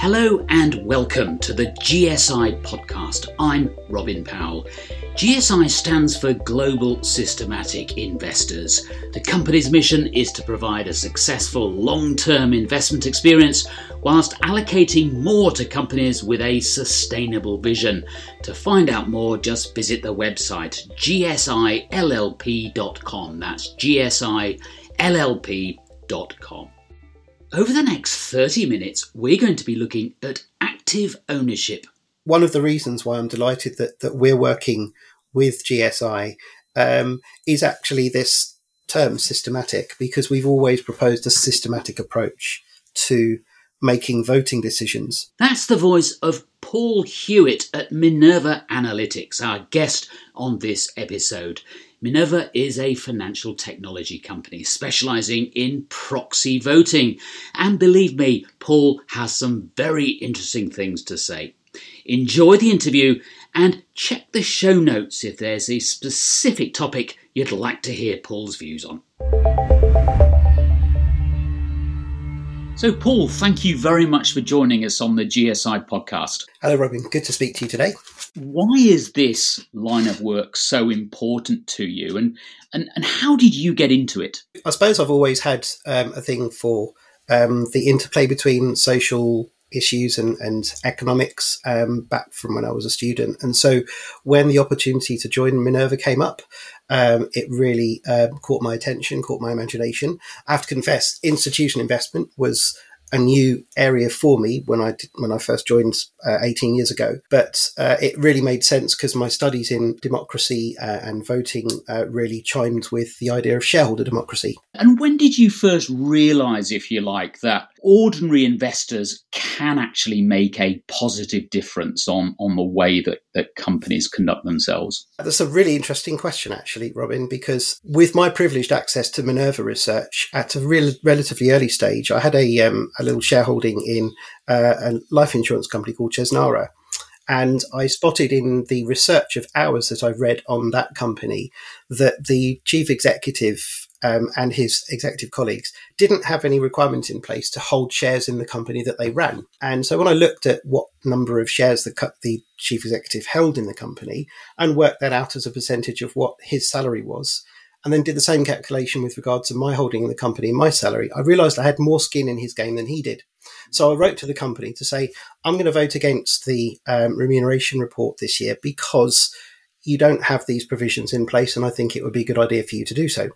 Hello and welcome to the GSI podcast. I'm Robin Powell. GSI stands for Global Systematic Investors. The company's mission is to provide a successful long term investment experience whilst allocating more to companies with a sustainable vision. To find out more, just visit the website gsillp.com. That's gsillp.com. Over the next 30 minutes, we're going to be looking at active ownership. One of the reasons why I'm delighted that, that we're working with GSI um, is actually this term systematic, because we've always proposed a systematic approach to making voting decisions. That's the voice of Paul Hewitt at Minerva Analytics, our guest on this episode. Minerva is a financial technology company specializing in proxy voting. And believe me, Paul has some very interesting things to say. Enjoy the interview and check the show notes if there's a specific topic you'd like to hear Paul's views on. So, Paul, thank you very much for joining us on the GSI podcast. Hello, Robin. Good to speak to you today. Why is this line of work so important to you, and and, and how did you get into it? I suppose I've always had um, a thing for um, the interplay between social issues and, and economics um, back from when I was a student. And so when the opportunity to join Minerva came up, um, it really uh, caught my attention, caught my imagination. I have to confess, institutional investment was a new area for me when I did, when I first joined uh, 18 years ago. But uh, it really made sense because my studies in democracy uh, and voting uh, really chimed with the idea of shareholder democracy. And when did you first realise, if you like, that ordinary investors can actually make a positive difference on, on the way that, that companies conduct themselves? That's a really interesting question, actually, Robin, because with my privileged access to Minerva research at a real, relatively early stage, I had a, um, a little shareholding in uh, a life insurance company called Chesnara. And I spotted in the research of ours that I've read on that company that the chief executive um, and his executive colleagues didn't have any requirements in place to hold shares in the company that they ran. And so when I looked at what number of shares the, the chief executive held in the company and worked that out as a percentage of what his salary was, and then did the same calculation with regard to my holding in the company and my salary, I realized I had more skin in his game than he did. So I wrote to the company to say, I'm going to vote against the um, remuneration report this year because you don't have these provisions in place, and I think it would be a good idea for you to do so.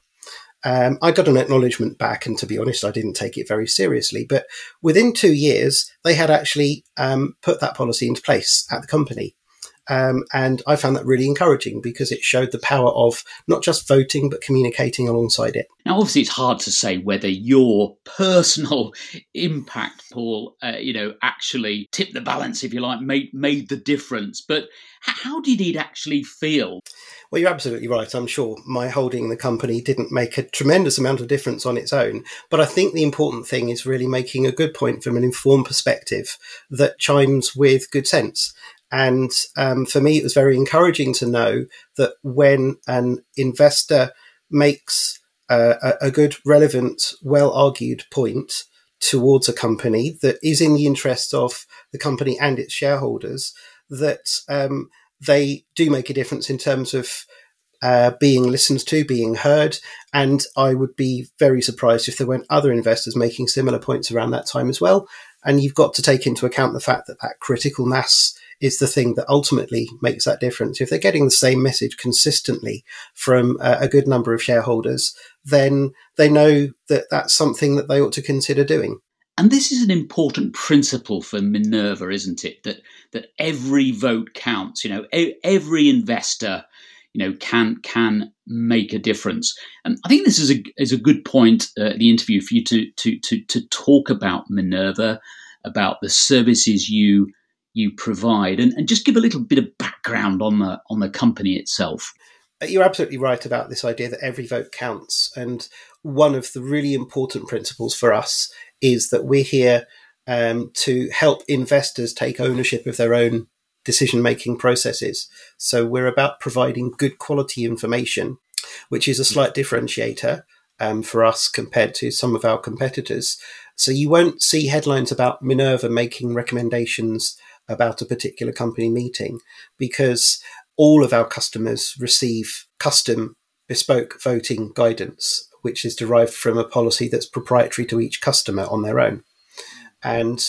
Um, I got an acknowledgement back, and to be honest, I didn't take it very seriously. But within two years, they had actually um, put that policy into place at the company. Um, and I found that really encouraging because it showed the power of not just voting, but communicating alongside it. Now, obviously, it's hard to say whether your personal impact, Paul, uh, you know, actually tipped the balance, if you like, made, made the difference. But how did it actually feel? Well, you're absolutely right. I'm sure my holding the company didn't make a tremendous amount of difference on its own. But I think the important thing is really making a good point from an informed perspective that chimes with good sense. And um, for me, it was very encouraging to know that when an investor makes uh, a, good, relevant, well argued point towards a company that is in the interest of the company and its shareholders, that um, they do make a difference in terms of uh, being listened to, being heard. And I would be very surprised if there weren't other investors making similar points around that time as well. And you've got to take into account the fact that that critical mass is the thing that ultimately makes that difference. If they're getting the same message consistently from uh, a good number of shareholders, then they know that that's something that they ought to consider doing. And this is an important principle for Minerva, isn't it? That that every vote counts. You know, every investor, you know, can can make a difference. And I think this is a is a good point uh, the interview for you to to to to talk about Minerva, about the services you you provide, and, and just give a little bit of background on the on the company itself. You're absolutely right about this idea that every vote counts, and one of the really important principles for us is that we're here um, to help investors take ownership of their own decision making processes. So we're about providing good quality information, which is a slight differentiator um, for us compared to some of our competitors. So you won't see headlines about Minerva making recommendations about a particular company meeting because all of our customers receive custom bespoke voting guidance, which is derived from a policy that's proprietary to each customer on their own. And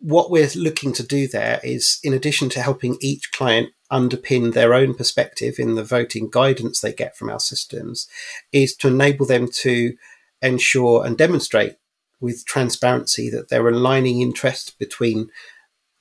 what we're looking to do there is, in addition to helping each client underpin their own perspective in the voting guidance they get from our systems, is to enable them to ensure and demonstrate with transparency that they're aligning interests between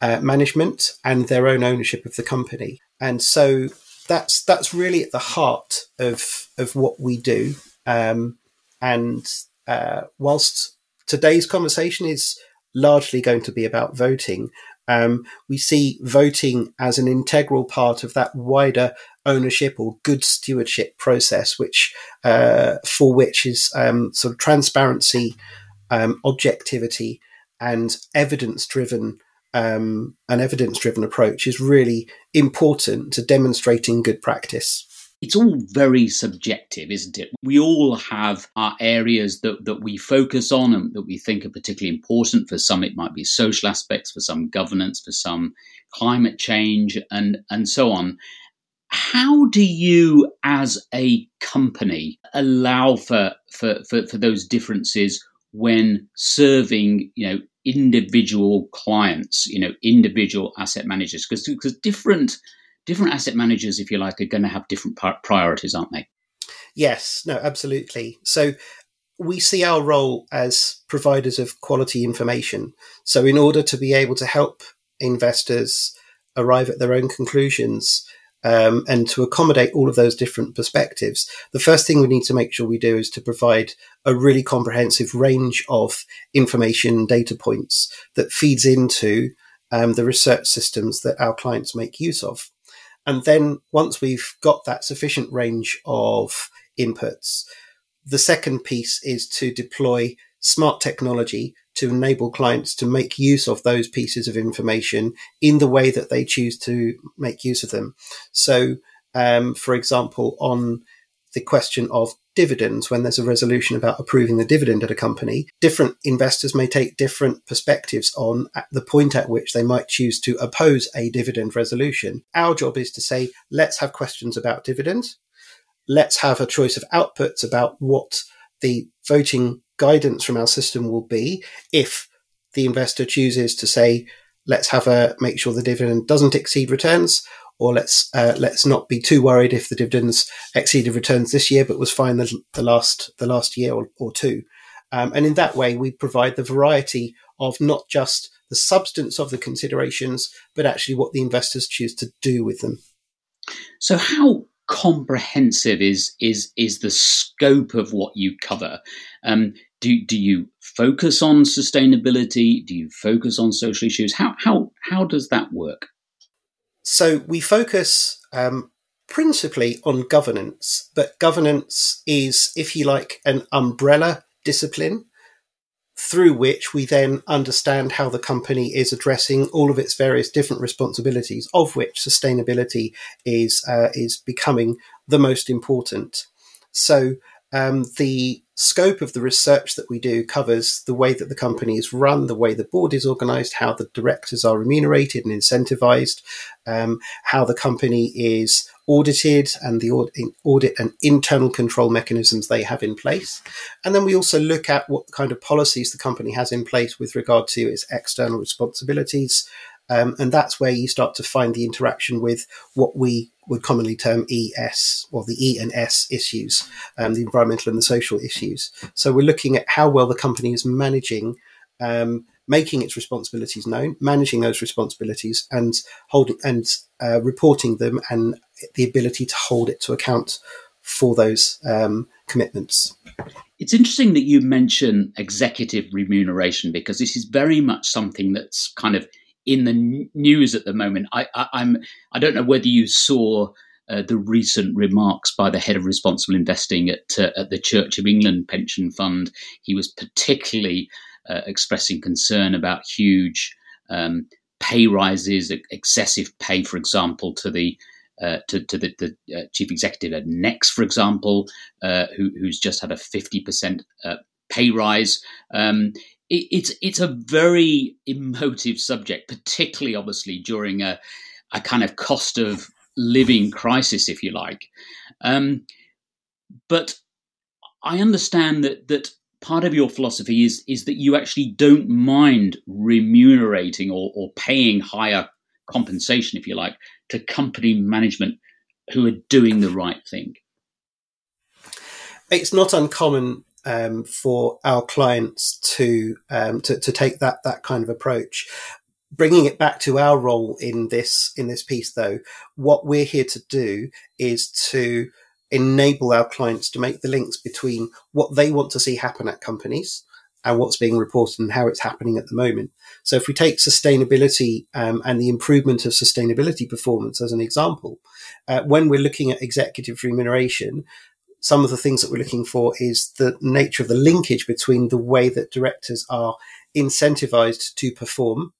uh, management and their own ownership of the company. And so that's that's really at the heart of of what we do. Um, and uh, whilst today's conversation is largely going to be about voting, um, we see voting as an integral part of that wider ownership or good stewardship process, which uh, for which is um, sort of transparency, um, objectivity, and evidence driven. Um, an evidence driven approach is really important to demonstrating good practice it's all very subjective, isn't it? We all have our areas that, that we focus on and that we think are particularly important. For some, it might be social aspects, for some, governance, for some, climate change, and, and so on. How do you, as a company, allow for, for, for, for those differences when serving, you know, individual clients, you know, individual asset managers? Because because different different asset managers, if you like, are going to have different priorities, aren't they? Yes, no, absolutely. So we see our role as providers of quality information. So, in order to be able to help investors arrive at their own conclusions um, and to accommodate all of those different perspectives, the first thing we need to make sure we do is to provide a really comprehensive range of information data points that feeds into um, the research systems that our clients make use of. And then once we've got that sufficient range of inputs, the second piece is to deploy smart technology to enable clients to make use of those pieces of information in the way that they choose to make use of them. So, um, for example, on the question of dividends when there's a resolution about approving the dividend at a company. Different investors may take different perspectives on the point at which they might choose to oppose a dividend resolution. Our job is to say, let's have questions about dividends. Let's have a choice of outputs about what the voting guidance from our system will be if the investor chooses to say, let's have a make sure the dividend doesn't exceed returns or let's uh, let's not be too worried if the dividends exceeded returns this year, but was fine the, the last the last year or, or two. Um, and in that way, we provide the variety of not just the substance of the considerations, but actually what the investors choose to do with them. So, how comprehensive is is is the scope of what you cover? Um, do do you focus on sustainability? Do you focus on social issues? How how how does that work? So we focus um, principally on governance, but governance is, if you like, an umbrella discipline through which we then understand how the company is addressing all of its various different responsibilities, of which sustainability is uh, is becoming the most important. So um, the scope of the research that we do covers the way that the company is run, the way the board is organized, how the directors are remunerated and incentivized, um, how the company is audited and the audit and internal control mechanisms they have in place. And then we also look at what kind of policies the company has in place with regard to its external responsibilities, um, and that's where you start to find the interaction with what we would commonly term ES, or the E and S issues, um, the environmental and the social issues. So we're looking at how well the company is managing, um, making its responsibilities known, managing those responsibilities, and holding and uh, reporting them, and the ability to hold it to account for those um, commitments. It's interesting that you mention executive remuneration because this is very much something that's kind of in the news at the moment. I, I, I'm I don't know whether you saw uh, the recent remarks by the head of responsible investing at uh, at the Church of England pension fund. He was particularly uh, expressing concern about huge um, pay rises, excessive pay, for example, to the uh, to, to, the, the uh, chief executive at Next, for example, uh, who, who's just had a 50% uh, pay rise. Um, it, it's, it's a very emotive subject, particularly obviously during a, a kind of cost of living crisis, if you like. Um, but I understand that that part of your philosophy is is that you actually don't mind remunerating or, or paying higher compensation, if you like, to company management who are doing the right thing. It's not uncommon um, for our clients to, um, to to take that that kind of approach. Bringing it back to our role in this in this piece, though, what we're here to do is to enable our clients to make the links between what they want to see happen at companies and what's being reported and how it's happening at the moment. So if we take sustainability um, and the improvement of sustainability performance as an example, uh, when we're looking at executive remuneration, some of the things that we're looking for is the nature of the linkage between the way that directors are incentivized to perform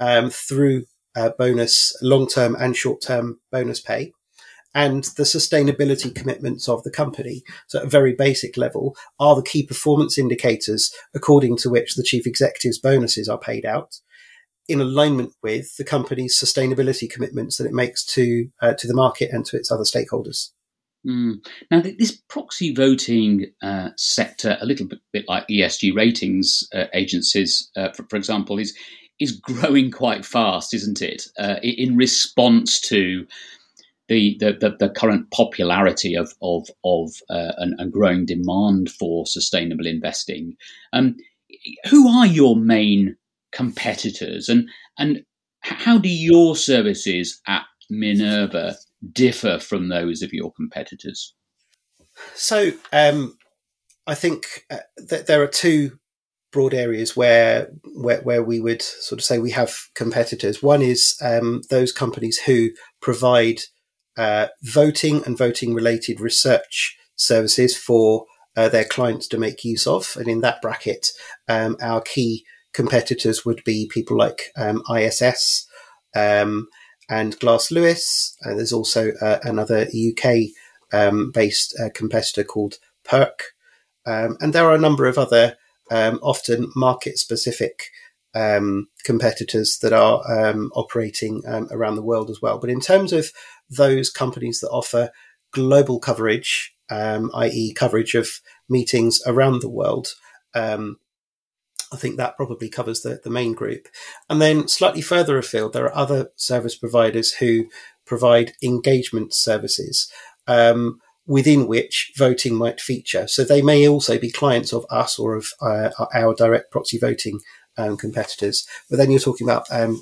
um, through uh, bonus, long-term and short-term bonus pay, and the sustainability commitments of the company. So at a very basic level are the key performance indicators according to which the chief executive's bonuses are paid out in alignment with the company's sustainability commitments that it makes to uh, to the market and to its other stakeholders. Mm. Now, this proxy voting uh, sector, a little bit, like ESG ratings uh, agencies, uh, for, for, example, is is growing quite fast, isn't it? Uh, in response to the, the, the, current popularity of of, of uh, and, and, growing demand for sustainable investing. Um, who are your main competitors, and and how do your services at Minerva differ from those of your competitors? So, um, I think uh, that there are two broad areas where, where where we would sort of say we have competitors. One is um, those companies who provide uh, voting and voting related research services for uh, their clients to make use of. And in that bracket, um, our key competitors would be people like ISS um, and Glass Lewis. And there's also uh, another UK um, based uh, competitor called PIRC. Um, and there are a number of other um, often market specific um, competitors that are um, operating around the world as well. But in terms of those companies that offer global coverage, um, i.e., coverage of meetings around the world, um, I think that probably covers the, the main group. And then slightly further afield, there are other service providers who provide engagement services. Um, within which voting might feature. So they may also be clients of us or of uh, our direct proxy voting um, competitors. But then you're talking about um,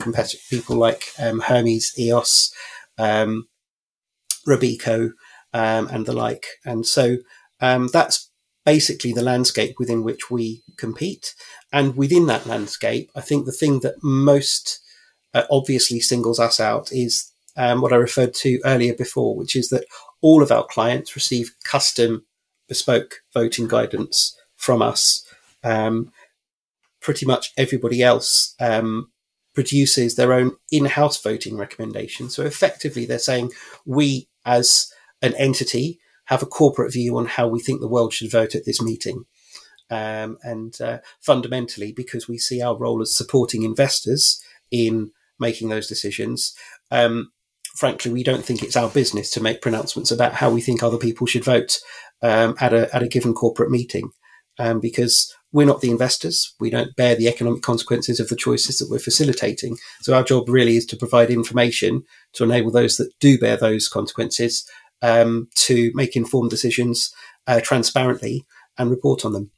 people like um, Hermes, EOS, um, Robeco, um, and the like. And so um, that's basically the landscape within which we compete. And within that landscape, I think the thing that most uh, obviously singles us out is what I referred to earlier before, which is that all of our clients receive custom bespoke voting guidance from us. Um, pretty much everybody else um, produces their own in-house voting recommendations. So effectively, they're saying we, as an entity, have a corporate view on how we think the world should vote at this meeting. Um, and uh, fundamentally, because we see our role as supporting investors in making those decisions, um, frankly, we don't think it's our business to make pronouncements about how we think other people should vote um, at a at a given corporate meeting, um, because we're not the investors. We don't bear the economic consequences of the choices that we're facilitating. So our job really is to provide information to enable those that do bear those consequences um, to make informed decisions uh, transparently and report on them.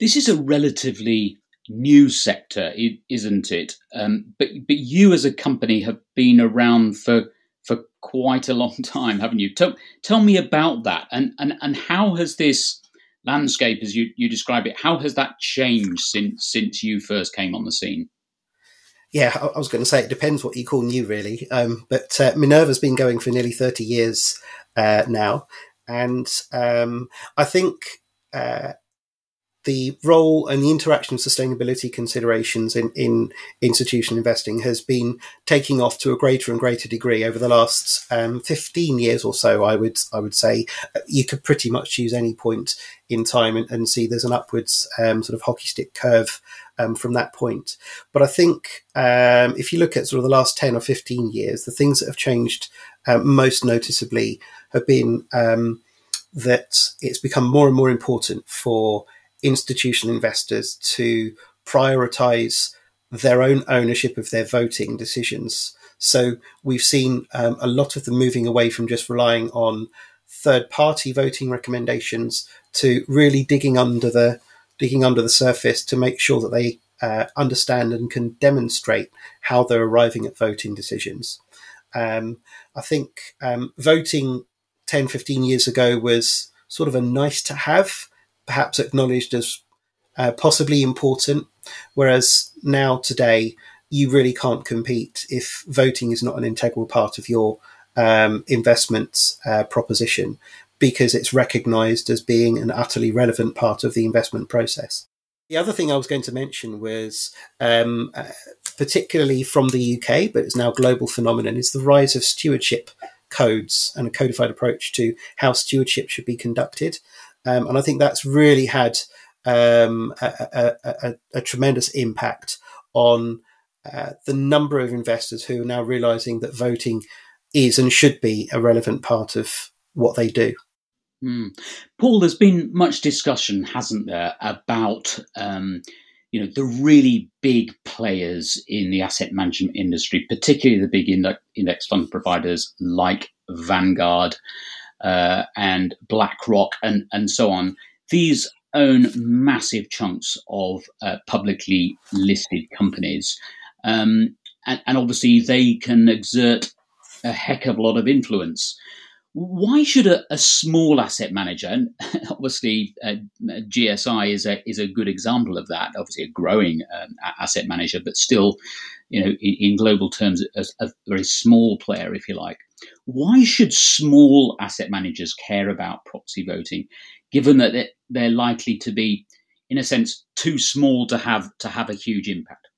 This is a relatively new sector, isn't it? Um, but but you as a company have been around for for quite a long time, haven't you? Tell tell me about that, and and and how has this landscape, as you, you describe it, how has that changed since since you first came on the scene? Yeah, I was going to say it depends what you call new, really. Um, but uh, Minerva's been going for nearly thirty years uh, now, and um, I think uh, the role and the interaction of sustainability considerations in, in institutional investing has been taking off to a greater and greater degree over the last um, 15 years or so. I would I would say you could pretty much choose any point in time and, and see there's an upwards um, sort of hockey stick curve um, from that point. But I think um, if you look at sort of the last 10 or 15 years, the things that have changed uh, most noticeably have been um, that it's become more and more important for institutional investors to prioritize their own ownership of their voting decisions. So we've seen um, a lot of them moving away from just relying on third party voting recommendations to really digging under the digging under the surface to make sure that they uh, understand and can demonstrate how they're arriving at voting decisions. Um, I think um, voting 10, 15 years ago was sort of a nice to have perhaps acknowledged as uh, possibly important, whereas now today you really can't compete if voting is not an integral part of your um, investment uh, proposition because it's recognised as being an utterly relevant part of the investment process. The other thing I was going to mention was, um, uh, particularly from the UK, but it's now a global phenomenon, is the rise of stewardship codes and a codified approach to how stewardship should be conducted. Um, and I think that's really had um, a, a, a, a, tremendous impact on uh, the number of investors who are now realizing that voting is and should be a relevant part of what they do. Mm. Paul, there's been much discussion, hasn't there, about um, you know the really big players in the asset management industry, particularly the big index fund providers like Vanguard uh, and BlackRock and, and so on, these own massive chunks of uh, publicly listed companies. Um, and, and, obviously, they can exert a heck of a lot of influence. Why should a, a small asset manager, and obviously uh, GSI is a is a good example of that. Obviously, a growing um, asset manager, but still, you know, in, in global terms, a, a very small player, if you like. Why should small asset managers care about proxy voting, given that they're likely to be, in a sense, too small to have to have a huge impact?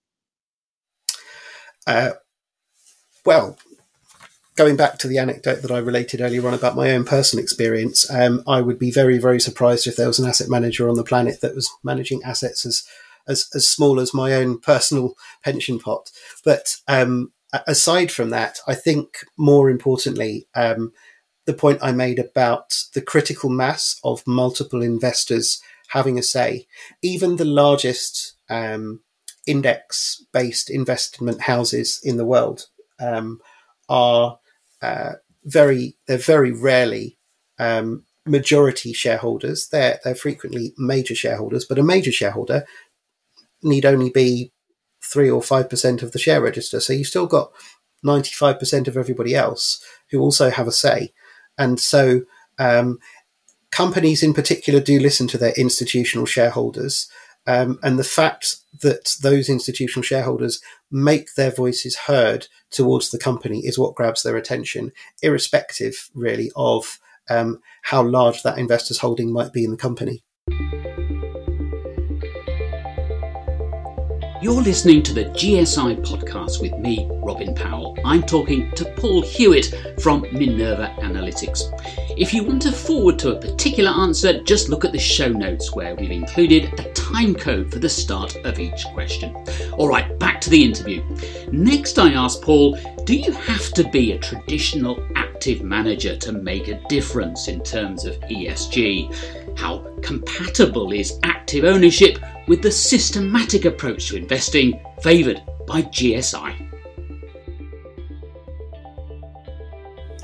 Uh, well, going back to the anecdote that I related earlier on about my own personal experience, um, I would be very, very surprised if there was an asset manager on the planet that was managing assets as as, as small as my own personal pension pot. But um, aside from that, I think more importantly, um, the point I made about the critical mass of multiple investors having a say, even the largest um, index based investment houses in the world um, are uh, very, they're very rarely um, majority shareholders. They're, they're frequently major shareholders, but a major shareholder need only be three or five percent of the share register. So you've still got ninety five percent of everybody else who also have a say, and so um, companies in particular do listen to their institutional shareholders. Um, and the fact that those institutional shareholders make their voices heard towards the company is what grabs their attention, irrespective, really, of um, how large that investor's holding might be in the company. You're listening to the GSI podcast with me, Robin Powell. I'm talking to Paul Hewitt from Minerva Analytics. If you want to forward to a particular answer, just look at the show notes where we've included a time code for the start of each question. All right, back to the interview. Next, I asked Paul Do you have to be a traditional active manager to make a difference in terms of ESG? How compatible is active ownership with the systematic approach to investing favoured by GSI?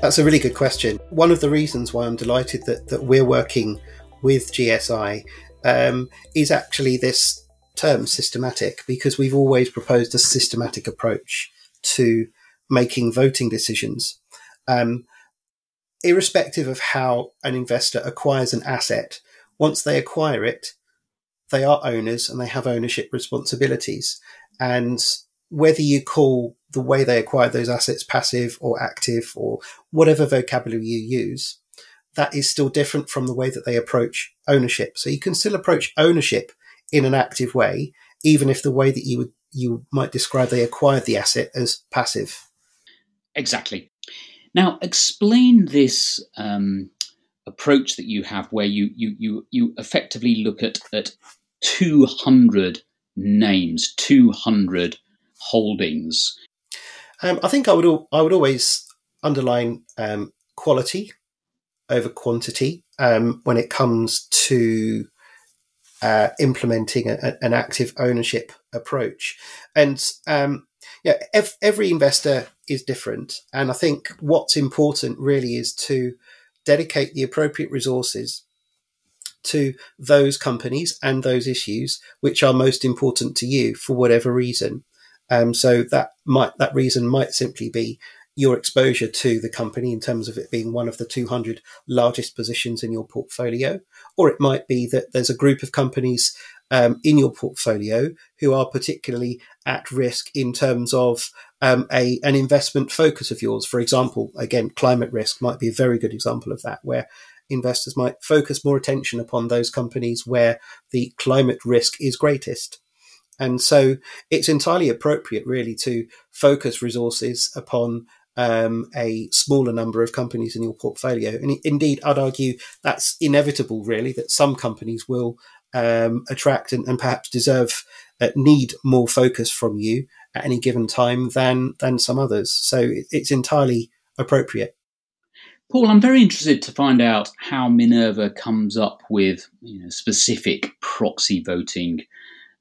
That's a really good question. One of the reasons why I'm delighted that, that we're working with GSI um, is actually this term systematic, because we've always proposed a systematic approach to making voting decisions. Um, irrespective of how an investor acquires an asset, once they acquire it, they are owners and they have ownership responsibilities. And whether you call the way they acquire those assets passive or active or whatever vocabulary you use, that is still different from the way that they approach ownership. So you can still approach ownership in an active way, even if the way that you would you might describe they acquired the asset as passive. Exactly. Now, explain this um, approach that you have, where you you you you effectively look at at two hundred names, two hundred holdings. Um, I think I would I would always underline um, quality over quantity um, when it comes to uh, implementing a, an active ownership approach. And um, yeah, ev- every investor is different, and I think what's important really is to dedicate the appropriate resources to those companies and those issues which are most important to you for whatever reason. Um, so that might that reason might simply be your exposure to the company in terms of it being one of the 200 largest positions in your portfolio, or it might be that there's a group of companies um, in your portfolio who are particularly at risk in terms of um, a an investment focus of yours. For example, again, climate risk might be a very good example of that, where investors might focus more attention upon those companies where the climate risk is greatest. And so it's entirely appropriate, really, to focus resources upon um, a smaller number of companies in your portfolio. And indeed, I'd argue that's inevitable, really, that some companies will um, attract and, and, perhaps deserve, uh, need more focus from you at any given time than than some others. So it, it's entirely appropriate. Paul, I'm very interested to find out how Minerva comes up with you know, specific proxy voting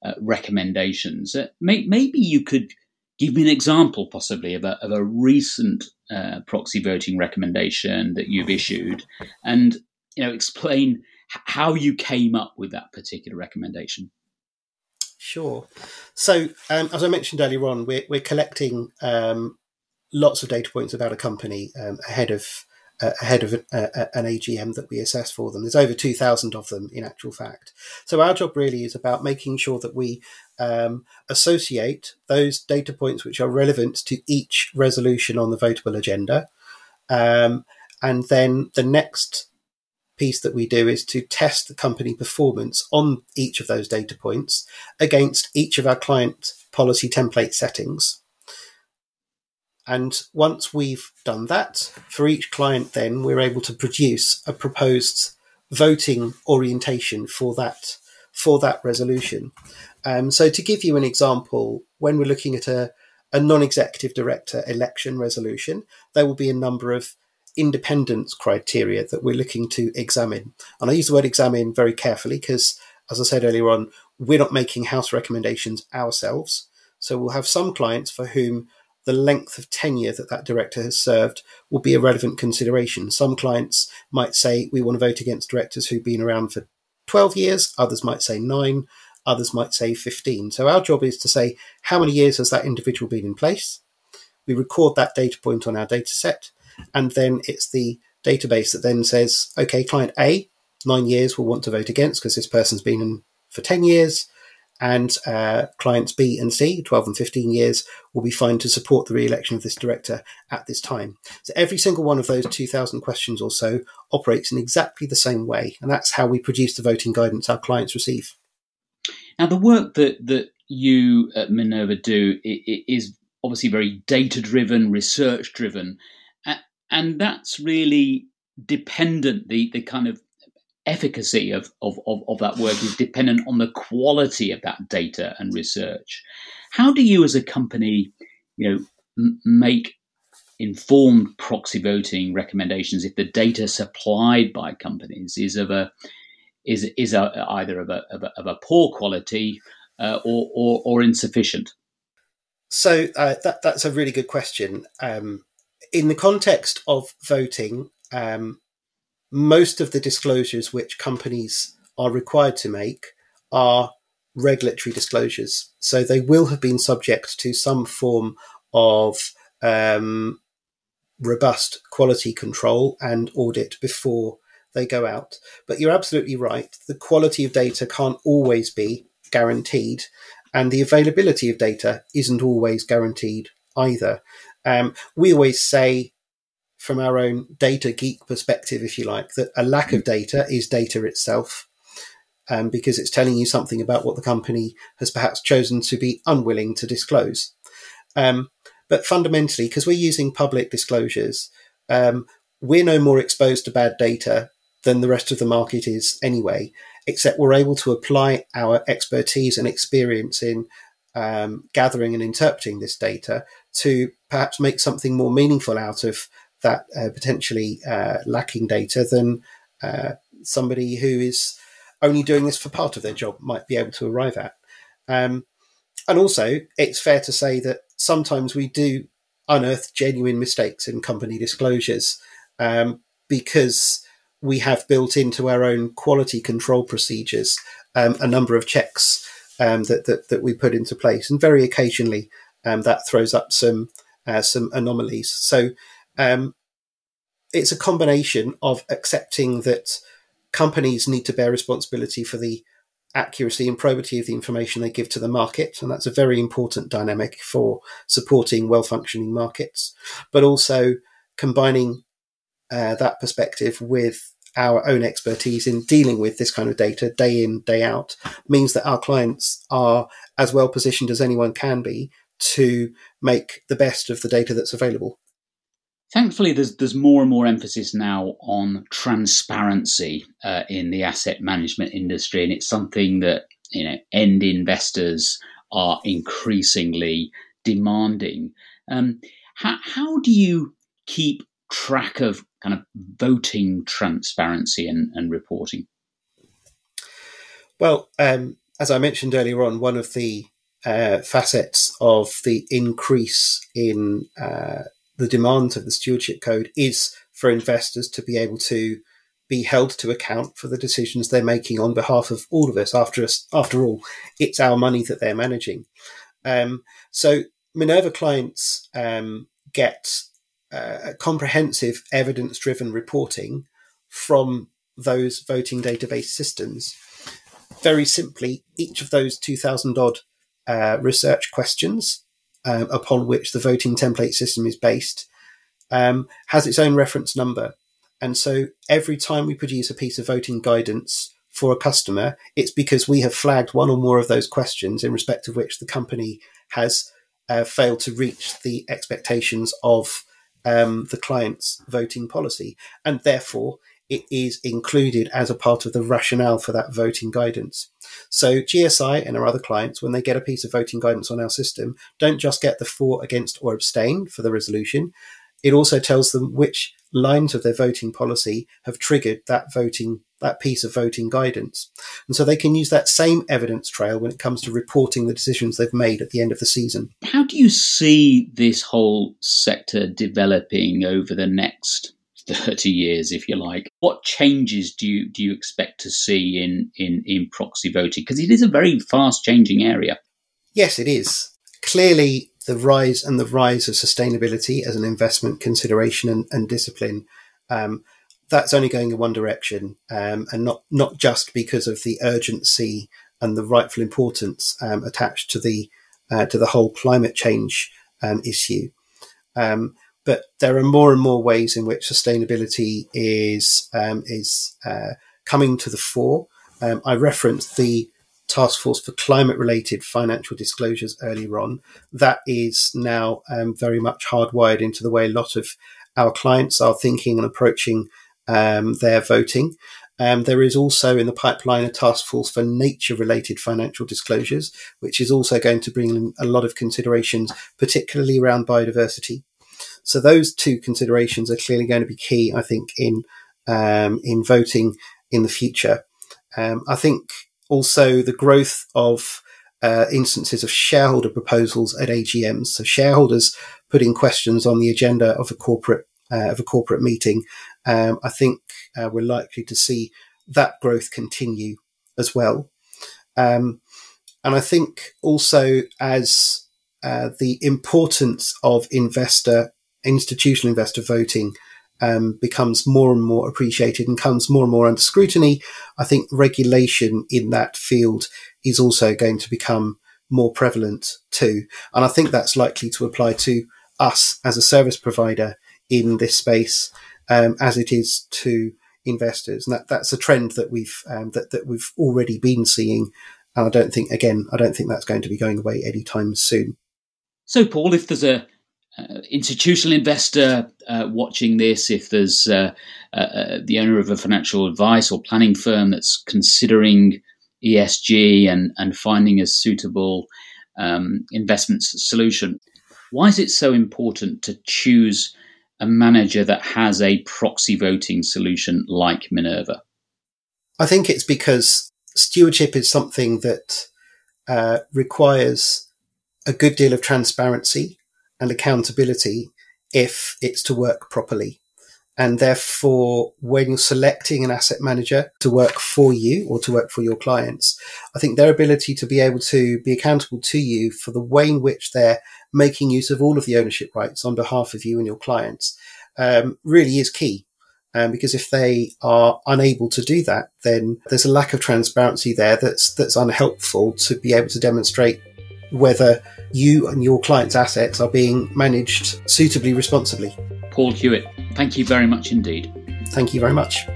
uh, recommendations. Uh, may, maybe you could give me an example, possibly, of a, of a recent uh, proxy voting recommendation that you've issued, and you know, explain how you came up with that particular recommendation. Sure. So, um, as I mentioned earlier on, we're, we're collecting um, lots of data points about a company um, ahead of ahead of a, a, an AGM that we assess for them. There's over 2,000 of them in actual fact. So our job really is about making sure that we um, associate those data points which are relevant to each resolution on the votable agenda. Um, and then the next piece that we do is to test the company performance on each of those data points against each of our client policy template settings. And once we've done that, for each client, then we're able to produce a proposed voting orientation for that for that resolution. Um, so, to give you an example, when we're looking at a, a non-executive director election resolution, there will be a number of independence criteria that we're looking to examine. And I use the word examine very carefully because, as I said earlier on, we're not making house recommendations ourselves. So we'll have some clients for whom the length of tenure that that director has served will be a relevant consideration. Some clients might say we want to vote against directors who've been around for 12 years, others might say nine, others might say 15. So our job is to say how many years has that individual been in place? We record that data point on our data set, and then it's the database that then says, okay, client A, nine years will want to vote against because this person's been in for 10 years and uh, clients B and C, 12 and 15 years, will be fine to support the re-election of this director at this time. So every single one of those 2,000 questions or so operates in exactly the same way, and that's how we produce the voting guidance our clients receive. Now, the work that that you at Minerva do is obviously very data-driven, research-driven, and that's really dependent the the kind of efficacy of, of, of, of, that work is dependent on the quality of that data and research. How do you, as a company, you know, m- make informed proxy voting recommendations if the data supplied by companies is of a is is a, either of a, of a, of a poor quality uh, or, or, or insufficient? So uh, that that's a really good question. Um, in the context of voting, um, most of the disclosures which companies are required to make are regulatory disclosures. So they will have been subject to some form of um, robust quality control and audit before they go out. But you're absolutely right. The quality of data can't always be guaranteed, and the availability of data isn't always guaranteed either. Um, we always say from our own data geek perspective, if you like, that a lack of data is data itself. Um, because it's telling you something about what the company has perhaps chosen to be unwilling to disclose. Um, but fundamentally, because we're using public disclosures, um, we're no more exposed to bad data than the rest of the market is anyway, except we're able to apply our expertise and experience in um, gathering and interpreting this data to perhaps make something more meaningful out of that uh, potentially uh, lacking data than uh, somebody who is only doing this for part of their job might be able to arrive at. Um, and also, it's fair to say that sometimes we do unearth genuine mistakes in company disclosures um, because we have built into our own quality control procedures um, a number of checks um, that, that, that we put into place, and very occasionally um, that throws up some uh, some anomalies. So um, it's a combination of accepting that companies need to bear responsibility for the accuracy and probity of the information they give to the market. And that's a very important dynamic for supporting well functioning markets, but also combining uh, that perspective with our own expertise in dealing with this kind of data day in, day out means that our clients are as well positioned as anyone can be to make the best of the data that's available. Thankfully, there's there's more and more emphasis now on transparency uh, in the asset management industry, and it's something that you know end investors are increasingly demanding. Um, how how do you keep track of kind of voting transparency and, and reporting? Well, um, as I mentioned earlier on, one of the uh, facets of the increase in uh, the demands of the stewardship code is for investors to be able to be held to account for the decisions they're making on behalf of all of us. After us, after all, it's our money that they're managing. Um, so Minerva clients um, get uh, comprehensive evidence-driven reporting from those voting database systems. Very simply, each of those 2,000 odd uh, research questions uh, upon which the voting template system is based um, has its own reference number. And so every time we produce a piece of voting guidance for a customer, it's because we have flagged one or more of those questions in respect of which the company has uh, failed to reach the expectations of um, the client's voting policy. And therefore, it is included as a part of the rationale for that voting guidance. So GSI and our other clients, when they get a piece of voting guidance on our system, don't just get the for, against, or abstain for the resolution. It also tells them which lines of their voting policy have triggered that voting that piece of voting guidance. And so they can use that same evidence trail when it comes to reporting the decisions they've made at the end of the season. How do you see this whole sector developing over the next 30 years, if you like. What changes do you do you expect to see in in, in proxy voting? Because it is a very fast changing area. Yes, it is. Clearly, the rise and the rise of sustainability as an investment consideration and, and discipline. Um, that's only going in one direction, um, and not not just because of the urgency and the rightful importance um, attached to the uh, to the whole climate change um, issue. Um, but there are more and more ways in which sustainability is um, is uh, coming to the fore. Um, I referenced the task force for climate related financial disclosures earlier on. That is now um, very much hardwired into the way a lot of our clients are thinking and approaching um, their voting. Um, there is also in the pipeline a task force for nature related financial disclosures, which is also going to bring in a lot of considerations, particularly around biodiversity. So those two considerations are clearly going to be key, I think, in um, in voting in the future. Um, I think also the growth of uh, instances of shareholder proposals at AGMs, so shareholders putting questions on the agenda of a corporate uh, of a corporate meeting. Um, I think uh, we're likely to see that growth continue as well. Um, and I think also as uh, the importance of investor institutional investor voting um, becomes more and more appreciated and comes more and more under scrutiny, I think regulation in that field is also going to become more prevalent too. And I think that's likely to apply to us as a service provider in this space um, as it is to investors, and that, that's a trend that we've um, that that we've already been seeing. And I don't think, again, I don't think that's going to be going away anytime soon. So, Paul, if there's a uh, institutional investor uh, watching this, if there's uh, uh, uh the owner of a financial advice or planning firm that's considering ESG and, and finding a suitable um, investment solution, why is it so important to choose a manager that has a proxy voting solution like Minerva? I think it's because stewardship is something that requires a good deal of transparency and accountability if it's to work properly. And therefore, when you're selecting an asset manager to work for you or to work for your clients, I think their ability to be able to be accountable to you for the way in which they're making use of all of the ownership rights on behalf of you and your clients um, really is key. Um, because if they are unable to do that, then there's a lack of transparency there that's that's unhelpful to be able to demonstrate whether you and your client's assets are being managed suitably responsibly. Paul Hewitt, thank you very much indeed. Thank you very much.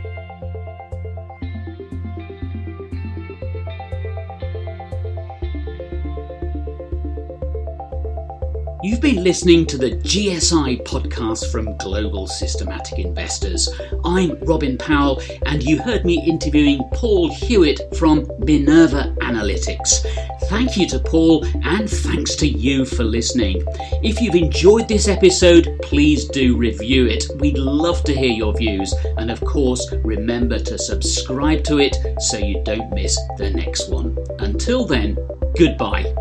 You've been listening to the GSI podcast from Global Systematic Investors. I'm Robin Powell, and you heard me interviewing Paul Hewitt from Minerva Analytics. Thank you to Paul, and thanks to you for listening. If you've enjoyed this episode, please do review it. We'd love to hear your views, and of course, remember to subscribe to it so you don't miss the next one. Until then, goodbye.